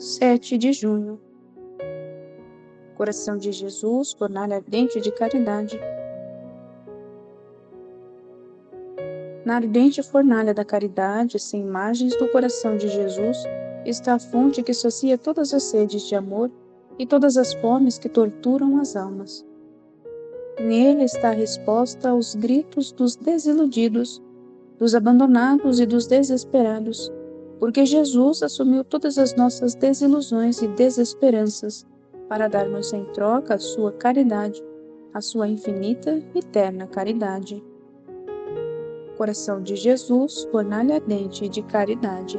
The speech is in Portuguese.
7 de junho. Coração de Jesus, fornalha ardente de caridade. Na ardente fornalha da caridade, sem imagens do coração de Jesus, está a fonte que sacia todas as sedes de amor e todas as fomes que torturam as almas. Nele está a resposta aos gritos dos desiludidos, dos abandonados e dos desesperados, porque Jesus assumiu todas as nossas desilusões e desesperanças para dar-nos em troca a sua caridade, a sua infinita e eterna caridade. Coração de Jesus, fornalha ardente de caridade.